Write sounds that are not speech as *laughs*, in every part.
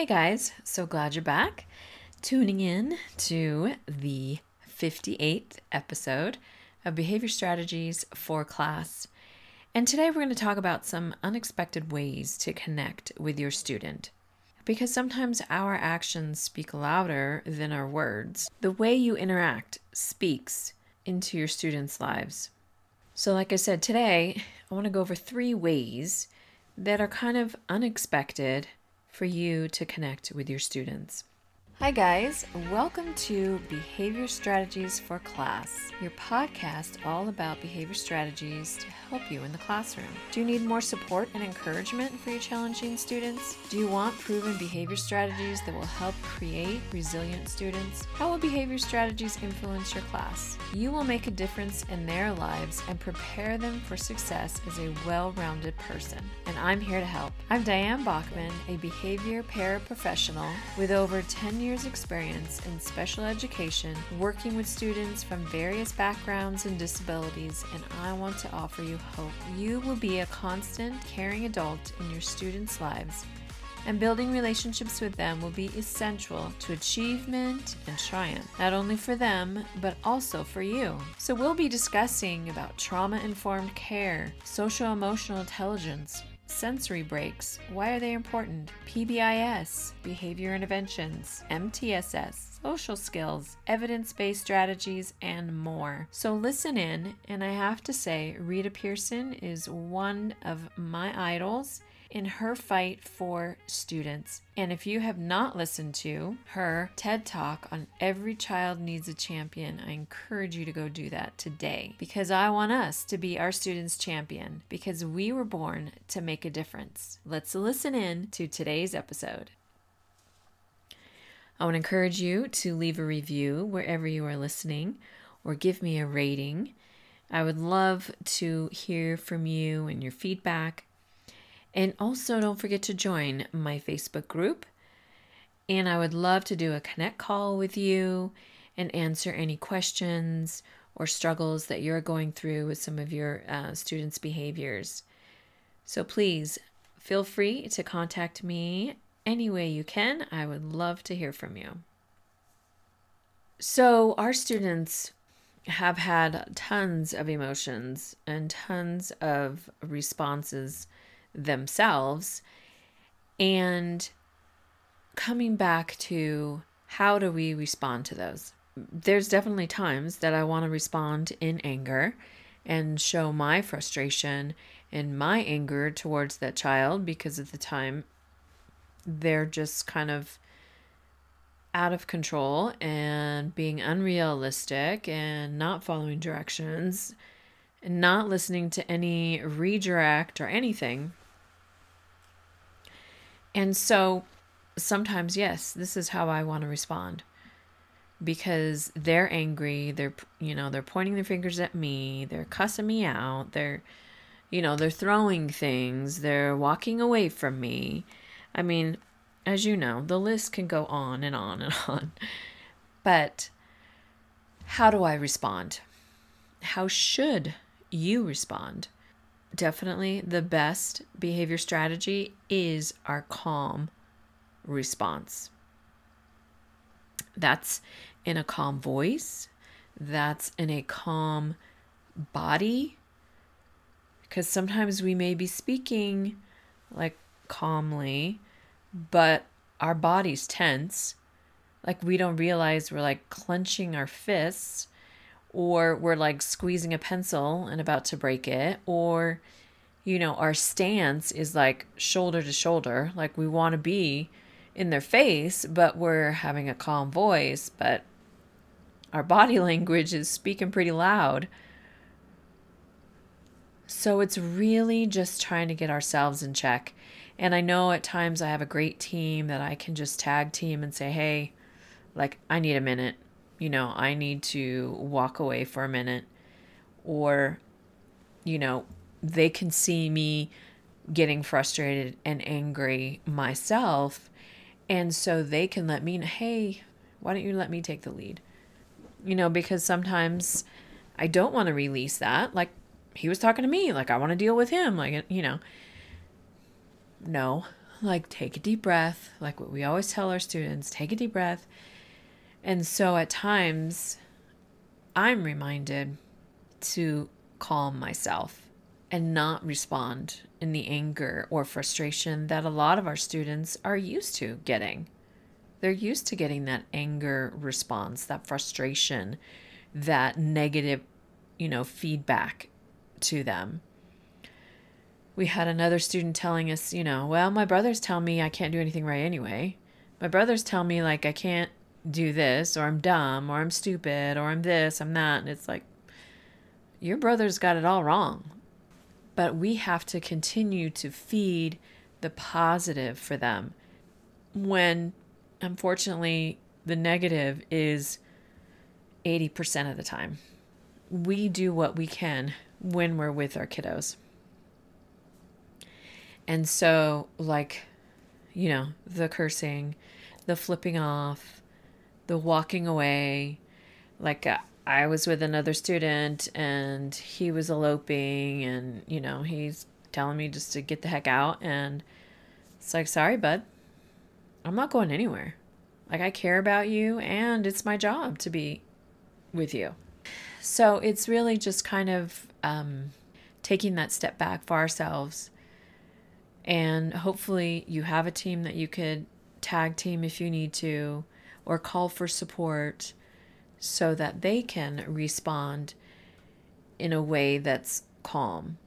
Hey guys, so glad you're back. Tuning in to the 58th episode of Behavior Strategies for Class. And today we're going to talk about some unexpected ways to connect with your student. Because sometimes our actions speak louder than our words. The way you interact speaks into your students' lives. So, like I said, today I want to go over three ways that are kind of unexpected for you to connect with your students. Hi, guys. Welcome to Behavior Strategies for Class, your podcast all about behavior strategies to help you in the classroom. Do you need more support and encouragement for your challenging students? Do you want proven behavior strategies that will help create resilient students? How will behavior strategies influence your class? You will make a difference in their lives and prepare them for success as a well rounded person. And I'm here to help. I'm Diane Bachman, a behavior paraprofessional with over 10 years years' experience in special education, working with students from various backgrounds and disabilities, and I want to offer you hope. You will be a constant, caring adult in your students' lives, and building relationships with them will be essential to achievement and triumph, not only for them, but also for you. So, we'll be discussing about trauma informed care, social emotional intelligence sensory breaks. Why are they important? PBIS, behavior interventions, MTSS, social skills, evidence based strategies, and more. So listen in, and I have to say, Rita Pierson is one of my idols in her fight for students. And if you have not listened to her TED Talk on Every Child Needs a Champion, I encourage you to go do that today because I want us to be our students' champion because we were born to make a difference. Let's listen in to today's episode. I want to encourage you to leave a review wherever you are listening or give me a rating. I would love to hear from you and your feedback. And also, don't forget to join my Facebook group. And I would love to do a connect call with you and answer any questions or struggles that you're going through with some of your uh, students' behaviors. So please feel free to contact me any way you can. I would love to hear from you. So, our students have had tons of emotions and tons of responses themselves and coming back to how do we respond to those? There's definitely times that i want to respond in anger and show my frustration and my anger towards that child because at the time they're just kind of out of control and being unrealistic and not following directions and not listening to any redirect or anything and so sometimes, yes, this is how I want to respond because they're angry. They're, you know, they're pointing their fingers at me. They're cussing me out. They're, you know, they're throwing things. They're walking away from me. I mean, as you know, the list can go on and on and *laughs* on. But how do I respond? How should you respond? Definitely the best behavior strategy is our calm response. That's in a calm voice, that's in a calm body. Because sometimes we may be speaking like calmly, but our body's tense. Like we don't realize we're like clenching our fists or we're like squeezing a pencil and about to break it, or, you know, our stance is like shoulder to shoulder, like we want to be in their face, but we're having a calm voice, but our body *laughs* language is speaking pretty loud. So it's really just trying to get ourselves in check. And I know at times I have a great team that I can just tag team and say, hey, like, I need a minute you know, I need to walk away for a minute, or, you know, they can see me getting frustrated and angry myself. And so they can let me hey, why don't you let me take the lead? You know, because sometimes I don't want to release that. Like he was talking to me, like I want to deal with him. Like, you know, no, like take a deep breath, like what we always tell our students take a deep breath. And so at times, I'm reminded to calm myself and not respond in the anger or frustration that a lot of our students are used to getting. They're used to getting that anger response, that frustration, that negative, you know, feedback to them. We had another student telling us, you know, well, my brothers tell me I can't do anything right anyway. My brothers tell me, like, I can't do this, or I'm dumb, or I'm stupid, or I'm this, I'm that. And it's like, your brother's got it all wrong. But we have to continue to feed the positive for them when unfortunately, the negative is 80% of the time. We do what we can when we're with our kiddos. And so, like, you know, the cursing, the flipping off, the walking away. Like, uh, I was with another student and he was eloping, and, you know, he's telling me just to get the heck out. And it's like, sorry, bud, I'm not going anywhere. Like, I care about you, and it's my job to be with you. So, it's really just kind of um, taking that step back for ourselves. And hopefully, you have a team that you could tag team if you need to, or call for support so that they can respond in a way that's calm.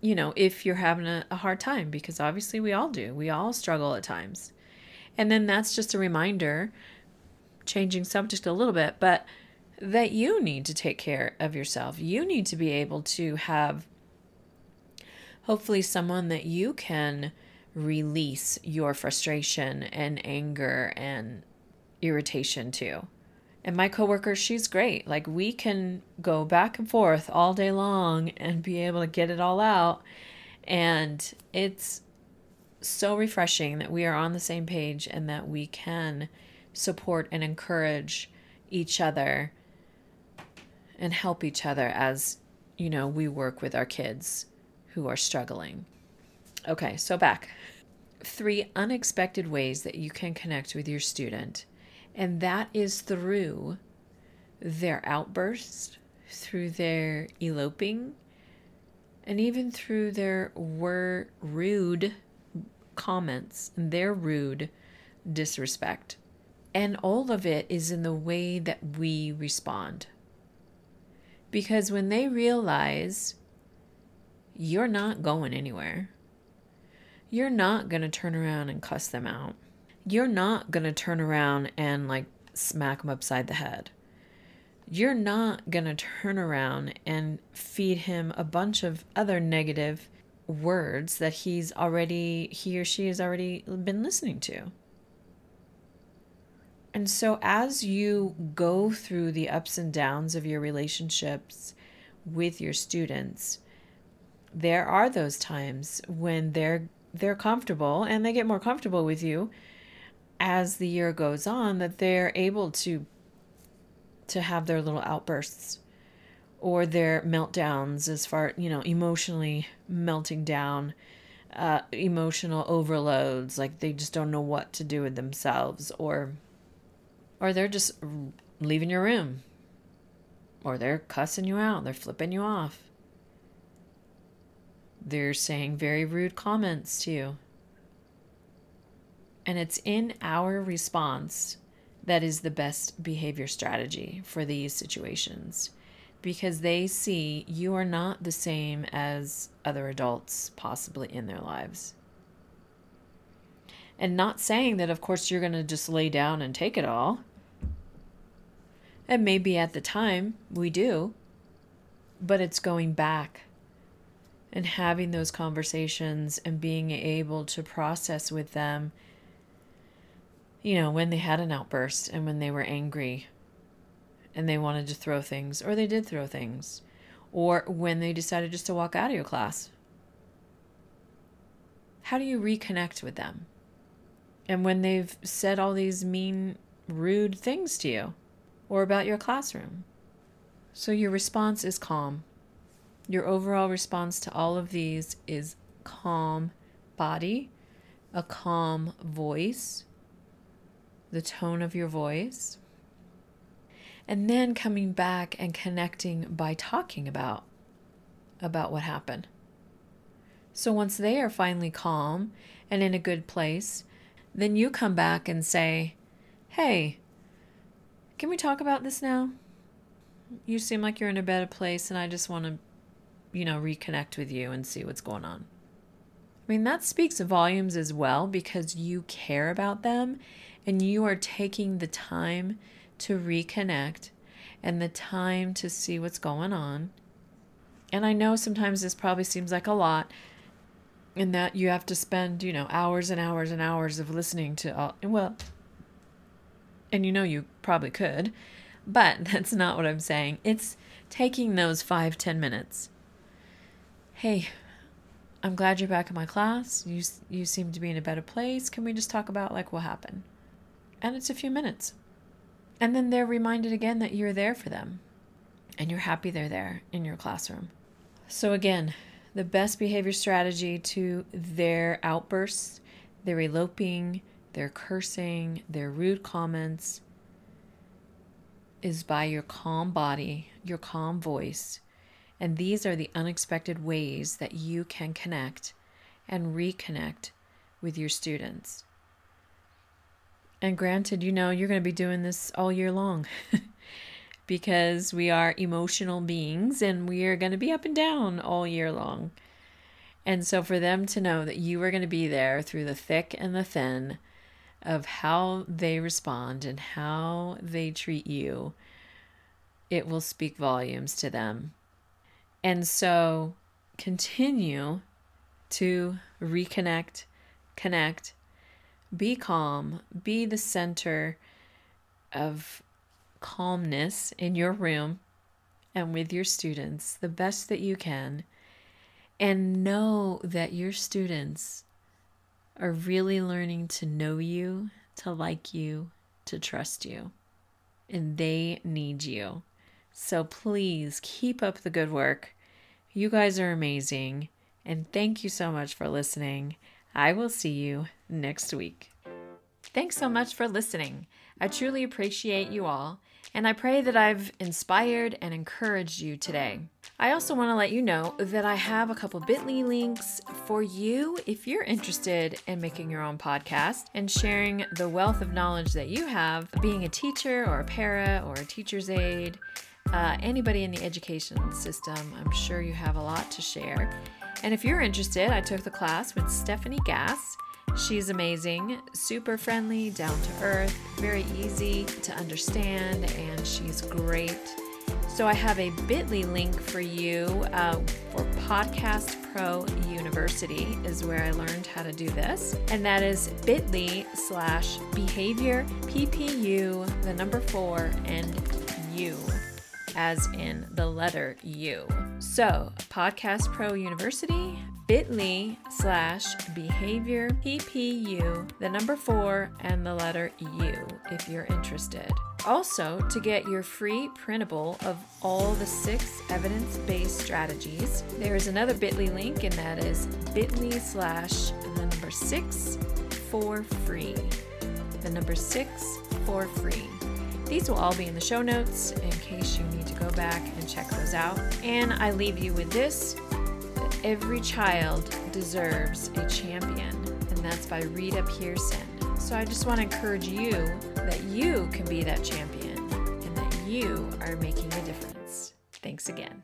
You know, if you're having a, a hard time, because obviously we all do, we all struggle at times. And then that's just a reminder, changing subject a little bit, but that you need to take care of yourself. You need to be able to have hopefully someone that you can release your frustration and anger and irritation too. And my coworker, she's great. Like we can go back and forth all day long and be able to get it all out. And it's so refreshing that we are on the same page and that we can support and encourage each other and help each other as you know we work with our kids who are struggling. Okay, so back. Three unexpected ways that you can connect with your student, and that is through their outbursts, through their eloping, and even through their were rude comments and their rude disrespect. And all of it is in the way that we respond. Because when they realize you're not going anywhere, you're not going to turn around and cuss them out. You're not going to turn around and like smack him upside the head. You're not going to turn around and feed him a bunch of other negative words that he's already he or she has already been listening to. And so as you go through the ups and downs of your relationships with your students, there are those times when they're they're comfortable and they get more comfortable with you as the year goes on that they're able to to have their little outbursts or their meltdowns as far you know emotionally melting down uh, emotional overloads like they just don't know what to do with themselves or or they're just leaving your room or they're cussing you out they're flipping you off. They're saying very rude comments to you and it's in our response that is the best behavior strategy for these situations because they see you are not the same as other adults possibly in their lives. And not saying that, of course, you're going to just lay down and take it all. And maybe at the time we do, but it's going back and having those conversations and being able to process with them, you know, when they had an outburst and when they were angry and they wanted to throw things, or they did throw things, or when they decided just to walk out of your class. How do you reconnect with them? And when they've said all these mean, rude things to you or about your classroom. So your response is calm. Your overall response to all of these is calm body, a calm voice, the tone of your voice, and then coming back and connecting by talking about about what happened. So once they are finally calm and in a good place, then you come back and say, "Hey, can we talk about this now? You seem like you're in a better place and I just want to, you know, reconnect with you and see what's going on." I mean, that speaks volumes as well because you care about them and you are taking the time to reconnect and the time to see what's going on. And I know sometimes this probably seems like a lot, in that you have to spend, you know, hours and hours and hours of listening to all, well, and you know you probably could, but *laughs* that's not what I'm saying. It's taking those five, ten minutes. Hey, I'm glad you're back in my class. You you seem to be in a better place. Can we just talk about like what happened? And it's a few minutes. And then they're reminded again that you're there for them and you're happy they're there in your classroom. So again, the best behavior strategy to their outbursts, their eloping, their cursing, their rude comments is by your calm body, your calm voice, and these are the unexpected ways that you can connect and reconnect with your students. And granted, you know, you're going to be doing this all year long *laughs* because we are emotional beings and we are going to be up and down all year long. And so, for them to know that you are going to be there through the thick and the thin of how they respond and how they treat you, it will speak volumes to them. And so continue to reconnect, connect, be calm, be the center of calmness in your room and with your students the best that you can. And know that your students are really learning to know you, to like you, to trust you. And they need you. So please keep up the good work. You guys are amazing. And thank you so much for listening. I will see you next week. Thanks so much for listening. I truly appreciate you all, and I pray that I've inspired and encouraged you today. I also want to let you know that I have a couple bit.ly links for you if you're interested in making your own podcast and sharing the wealth of knowledge that you have being a teacher or a para or a teacher's aide uh, anybody in the education system, I'm sure you have a lot to share. And if you're interested, I took the class with Stephanie Gass. She's amazing, super friendly, down to earth, very easy to understand, and she's great. So I have a bit.ly link for you uh, for Podcast Pro University is where I learned how to do this. And that is bit.ly slash behavior PPU, the number four, and U, as in the letter U. So, Podcast Pro University, bit.ly slash behavior PPU, the number four, and the letter U if you're interested. Also, to get your free printable of all the six evidence based strategies, there is another bit.ly link, and that is bit.ly slash the number six for free. The number six for free. These will all be in the show notes in case you need to go back and check those out. And I leave you with this that every child deserves a champion, and that's by Rita Pierson. So I just want to encourage you that you can be that champion and that you are making a difference. Thanks again.